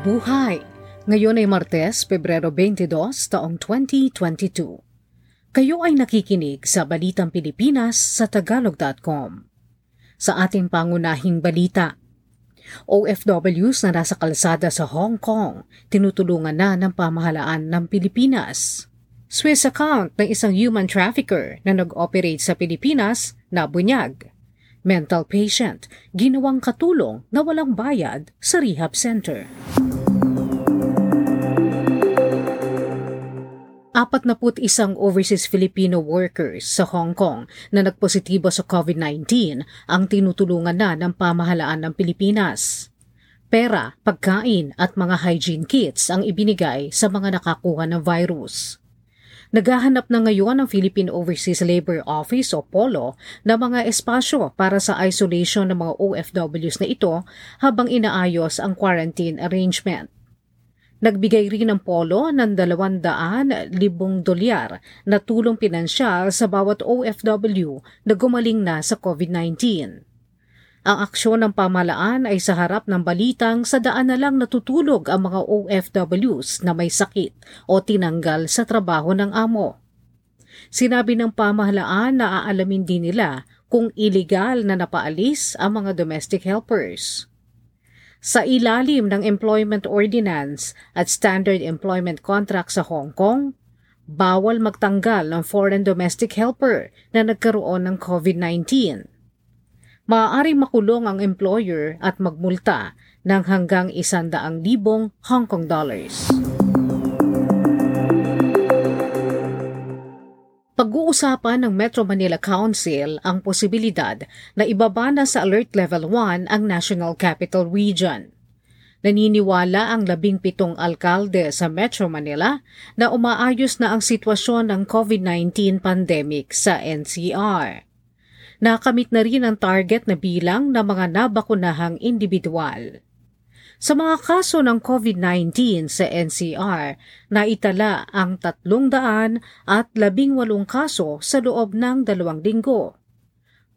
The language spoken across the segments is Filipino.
Mabuhay! Ngayon ay Martes, Pebrero 22, taong 2022. Kayo ay nakikinig sa Balitang Pilipinas sa Tagalog.com. Sa ating pangunahing balita, OFWs na nasa kalsada sa Hong Kong, tinutulungan na ng pamahalaan ng Pilipinas. Swiss account ng isang human trafficker na nag-operate sa Pilipinas na bunyag. Mental patient, ginawang katulong na walang bayad sa rehab center. Apat na put isang overseas Filipino workers sa Hong Kong na nagpositibo sa COVID-19 ang tinutulungan na ng pamahalaan ng Pilipinas. Pera, pagkain at mga hygiene kits ang ibinigay sa mga nakakuha ng virus. Naghahanap na ngayon ang Philippine Overseas Labor Office o POLO na mga espasyo para sa isolation ng mga OFWs na ito habang inaayos ang quarantine arrangement. Nagbigay rin ng polo ng 200,000 dolyar na tulong pinansyal sa bawat OFW na gumaling na sa COVID-19. Ang aksyon ng pamalaan ay sa harap ng balitang sa daan na lang natutulog ang mga OFWs na may sakit o tinanggal sa trabaho ng amo. Sinabi ng pamahalaan na aalamin din nila kung illegal na napaalis ang mga domestic helpers. Sa ilalim ng Employment Ordinance at Standard Employment Contract sa Hong Kong, bawal magtanggal ng foreign domestic helper na nagkaroon ng COVID-19. Maaaring makulong ang employer at magmulta ng hanggang 100,000 Hong Kong dollars. Pag-uusapan ng Metro Manila Council ang posibilidad na ibaba na sa Alert Level 1 ang National Capital Region. Naniniwala ang labing pitong alkalde sa Metro Manila na umaayos na ang sitwasyon ng COVID-19 pandemic sa NCR. Nakamit na rin ang target na bilang ng mga nabakunahang individual. Sa mga kaso ng COVID-19 sa NCR, naitala ang 300 at 18 kaso sa loob ng dalawang linggo.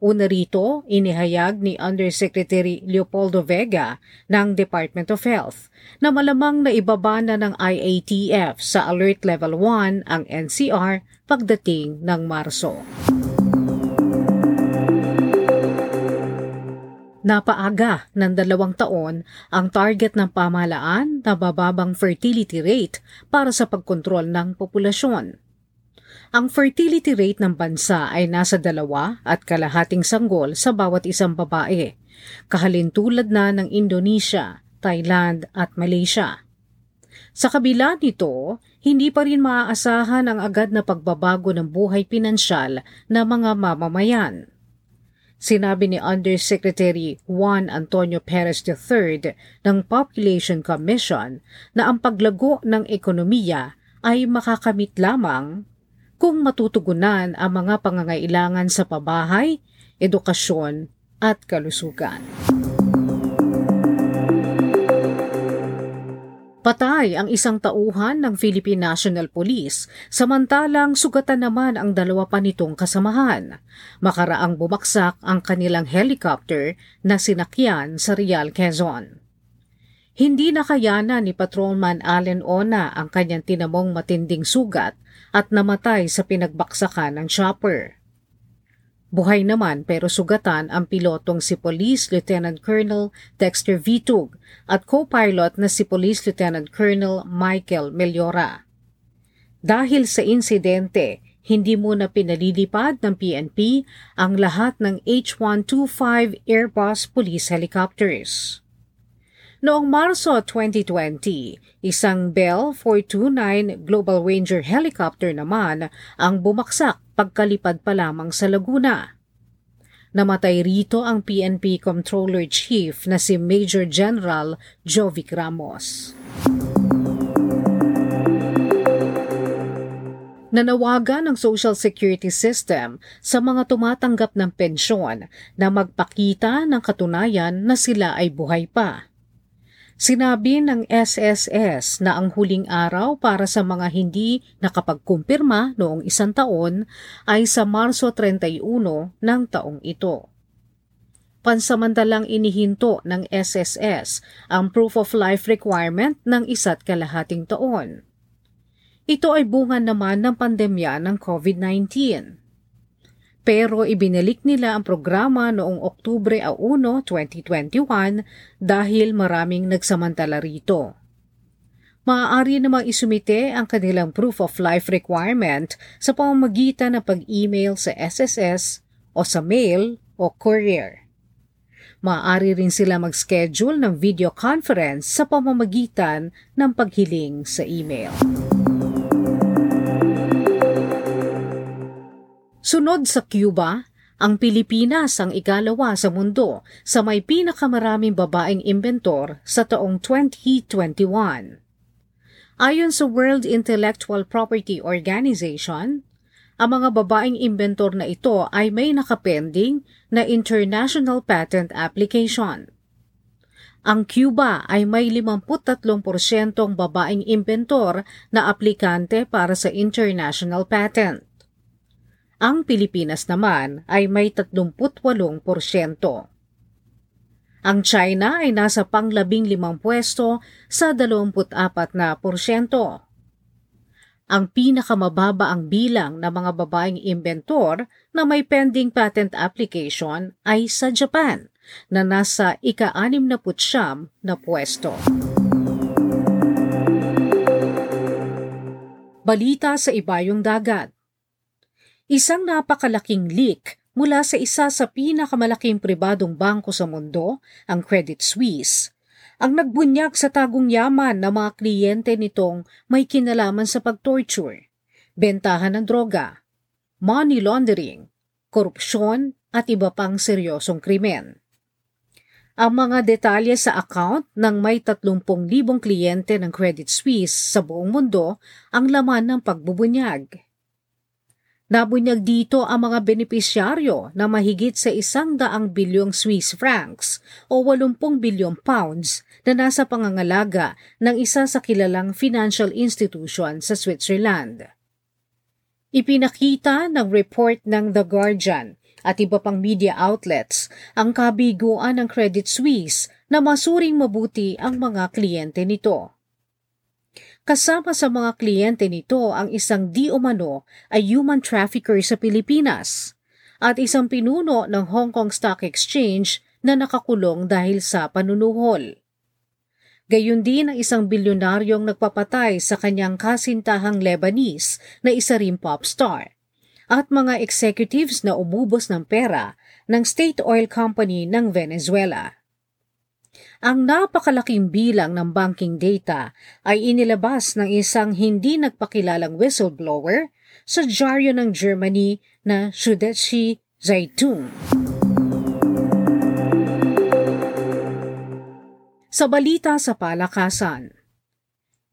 Una rito, inihayag ni Undersecretary Leopoldo Vega ng Department of Health na malamang na ibaba na ng IATF sa Alert Level 1 ang NCR pagdating ng Marso. Napaaga ng dalawang taon ang target ng pamahalaan na bababang fertility rate para sa pagkontrol ng populasyon. Ang fertility rate ng bansa ay nasa dalawa at kalahating sanggol sa bawat isang babae, kahalintulad na ng Indonesia, Thailand at Malaysia. Sa kabila nito, hindi pa rin maaasahan ang agad na pagbabago ng buhay pinansyal ng mga mamamayan. Sinabi ni Undersecretary Juan Antonio Perez III ng Population Commission na ang paglago ng ekonomiya ay makakamit lamang kung matutugunan ang mga pangangailangan sa pabahay, edukasyon at kalusugan. Patay ang isang tauhan ng Philippine National Police, samantalang sugatan naman ang dalawa pa nitong kasamahan. Makaraang bumaksak ang kanilang helicopter na sinakyan sa Real Quezon. Hindi nakayanan ni Patrolman Allen Ona ang kanyang tinamong matinding sugat at namatay sa pinagbaksakan ng chopper. Buhay naman pero sugatan ang pilotong si Police Lieutenant Colonel Dexter Vitug at co-pilot na si Police Lieutenant Colonel Michael Meliora. Dahil sa insidente, hindi muna pinalilipad ng PNP ang lahat ng H-125 Airbus police helicopters. Noong Marso 2020, isang Bell 429 Global Ranger helicopter naman ang bumaksak pagkalipad pa lamang sa Laguna. Namatay rito ang PNP Controller Chief na si Major General Jovic Ramos. Nanawagan ng Social Security System sa mga tumatanggap ng pensyon na magpakita ng katunayan na sila ay buhay pa. Sinabi ng SSS na ang huling araw para sa mga hindi nakapagkumpirma noong isang taon ay sa Marso 31 ng taong ito. pansamantalang inihinto ng SSS ang proof of life requirement ng isa't kalahating taon. Ito ay bunga naman ng pandemya ng COVID-19. Pero ibinalik nila ang programa noong Oktubre 1, 2021 dahil maraming nagsamantala rito. Maaari namang isumite ang kanilang proof of life requirement sa pamamagitan ng pag-email sa SSS o sa mail o courier. Maaari rin sila mag-schedule ng video conference sa pamamagitan ng paghiling sa email. Sunod sa Cuba, ang Pilipinas ang ikalawa sa mundo sa may pinakamaraming babaeng inventor sa taong 2021. Ayon sa World Intellectual Property Organization, ang mga babaeng inventor na ito ay may nakapending na international patent application. Ang Cuba ay may 53% babaeng inventor na aplikante para sa international patent. Ang Pilipinas naman ay may 38%. Ang China ay nasa panglabing limang pwesto sa 24 na porsyento. Ang pinakamababa ang bilang ng mga babaeng inventor na may pending patent application ay sa Japan na nasa ika-anim na putsyam na pwesto. Balita sa ibayong dagat Isang napakalaking leak mula sa isa sa pinakamalaking pribadong bangko sa mundo, ang Credit Suisse, ang nagbunyag sa tagong yaman ng mga kliyente nitong may kinalaman sa pagtorture, bentahan ng droga, money laundering, korupsyon at iba pang seryosong krimen. Ang mga detalye sa account ng may 30,000 kliyente ng Credit Suisse sa buong mundo ang laman ng pagbubunyag. Nabunyag dito ang mga benepisyaryo na mahigit sa isang daang bilyong Swiss francs o 80 bilyong pounds na nasa pangangalaga ng isa sa kilalang financial institution sa Switzerland. Ipinakita ng report ng The Guardian at iba pang media outlets ang kabiguan ng Credit Suisse na masuring mabuti ang mga kliyente nito. Kasama sa mga kliyente nito ang isang di umano ay human trafficker sa Pilipinas at isang pinuno ng Hong Kong Stock Exchange na nakakulong dahil sa panunuhol. Gayun din ang isang bilyonaryong nagpapatay sa kanyang kasintahang Lebanese na isa rin pop star at mga executives na umubos ng pera ng state oil company ng Venezuela. Ang napakalaking bilang ng banking data ay inilabas ng isang hindi nagpakilalang whistleblower sa dyaryo ng Germany na Süddeutsche Zeitung. Sa balita sa palakasan,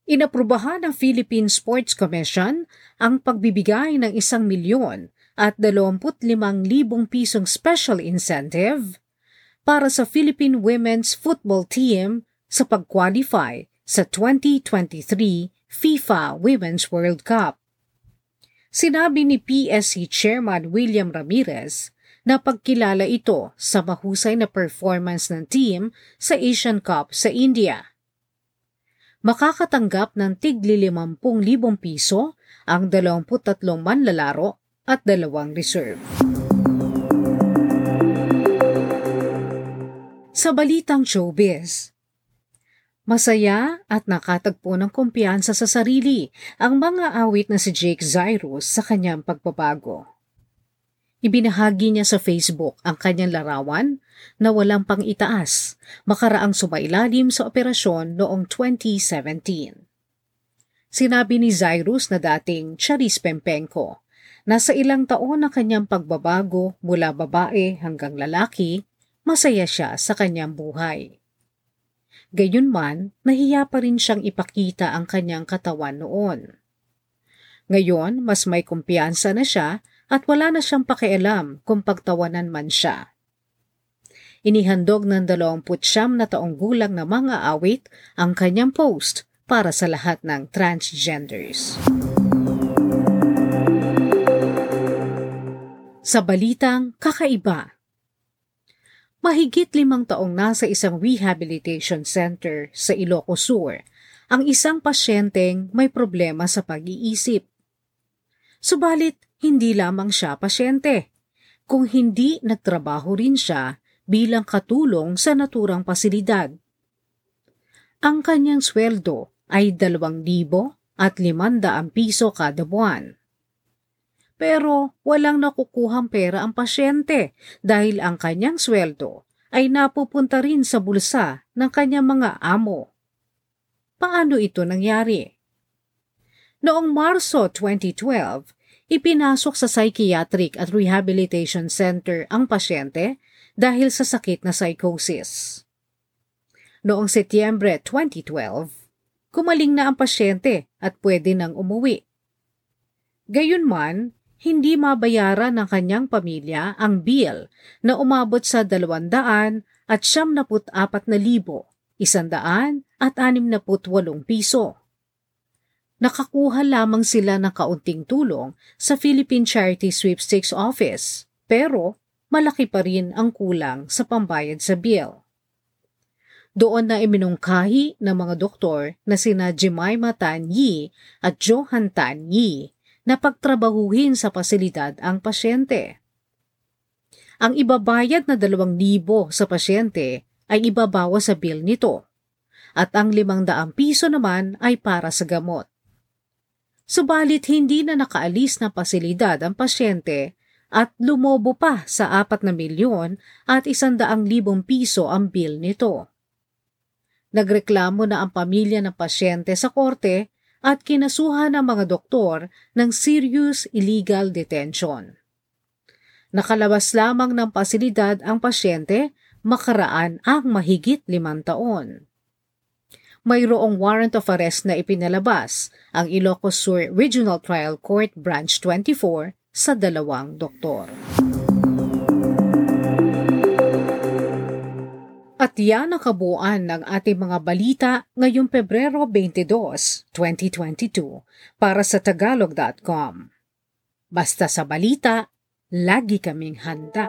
inaprubahan ng Philippine Sports Commission ang pagbibigay ng isang milyon at 25,000 pisong special incentive para sa Philippine Women's Football Team sa pag-qualify sa 2023 FIFA Women's World Cup. Sinabi ni PSC Chairman William Ramirez na pagkilala ito sa mahusay na performance ng team sa Asian Cup sa India. Makakatanggap ng tigli 50,000 piso ang 23 manlalaro at dalawang reserve. Sa balitang showbiz, Masaya at nakatagpo ng kumpiyansa sa sarili ang mga awit na si Jake Zyrus sa kanyang pagbabago. Ibinahagi niya sa Facebook ang kanyang larawan na walang pang itaas, makaraang sumailalim sa operasyon noong 2017. Sinabi ni Zyrus na dating Charis Pempenko na sa ilang taon na kanyang pagbabago mula babae hanggang lalaki masaya siya sa kanyang buhay. Gayunman, nahiya pa rin siyang ipakita ang kanyang katawan noon. Ngayon, mas may kumpiyansa na siya at wala na siyang pakialam kung pagtawanan man siya. Inihandog ng 29 na taong gulang na mga awit ang kanyang post para sa lahat ng transgenders. Sa balitang kakaiba, Mahigit limang taong nasa isang rehabilitation center sa Ilocos Sur ang isang pasyenteng may problema sa pag-iisip. Subalit, hindi lamang siya pasyente. Kung hindi nagtrabaho rin siya bilang katulong sa naturang pasilidad. Ang kanyang sweldo ay 2,000 at 500 piso kada buwan. Pero walang nakukuhang pera ang pasyente dahil ang kanyang sweldo ay napupunta rin sa bulsa ng kanyang mga amo. Paano ito nangyari? Noong Marso 2012, ipinasok sa Psychiatric at Rehabilitation Center ang pasyente dahil sa sakit na psychosis. Noong Setyembre 2012, kumaling na ang pasyente at pwede nang umuwi. Gayunman, hindi mabayaran ng kanyang pamilya ang bill na umabot sa 200 at 74,000, 100 at 68 piso. Nakakuha lamang sila ng kaunting tulong sa Philippine Charity Sweepstakes Office, pero malaki pa rin ang kulang sa pambayad sa bill. Doon na iminungkahi ng mga doktor na sina Jemima Tan Yi at Johan Tan Yi na pagtrabahuhin sa pasilidad ang pasyente. Ang ibabayad na 2,000 sa pasyente ay ibabawa sa bill nito at ang 500 piso naman ay para sa gamot. Subalit hindi na nakaalis na pasilidad ang pasyente at lumobo pa sa 4 na milyon at 100,000 piso ang bill nito. Nagreklamo na ang pamilya ng pasyente sa korte at kinasuhan ng mga doktor ng serious illegal detention. Nakalabas lamang ng pasilidad ang pasyente makaraan ang mahigit limang taon. Mayroong warrant of arrest na ipinalabas ang Ilocos Sur Regional Trial Court Branch 24 sa dalawang doktor. At yan ang kabuuan ng ating mga balita ngayong Pebrero 22, 2022 para sa tagalog.com. Basta sa balita, lagi kaming handa.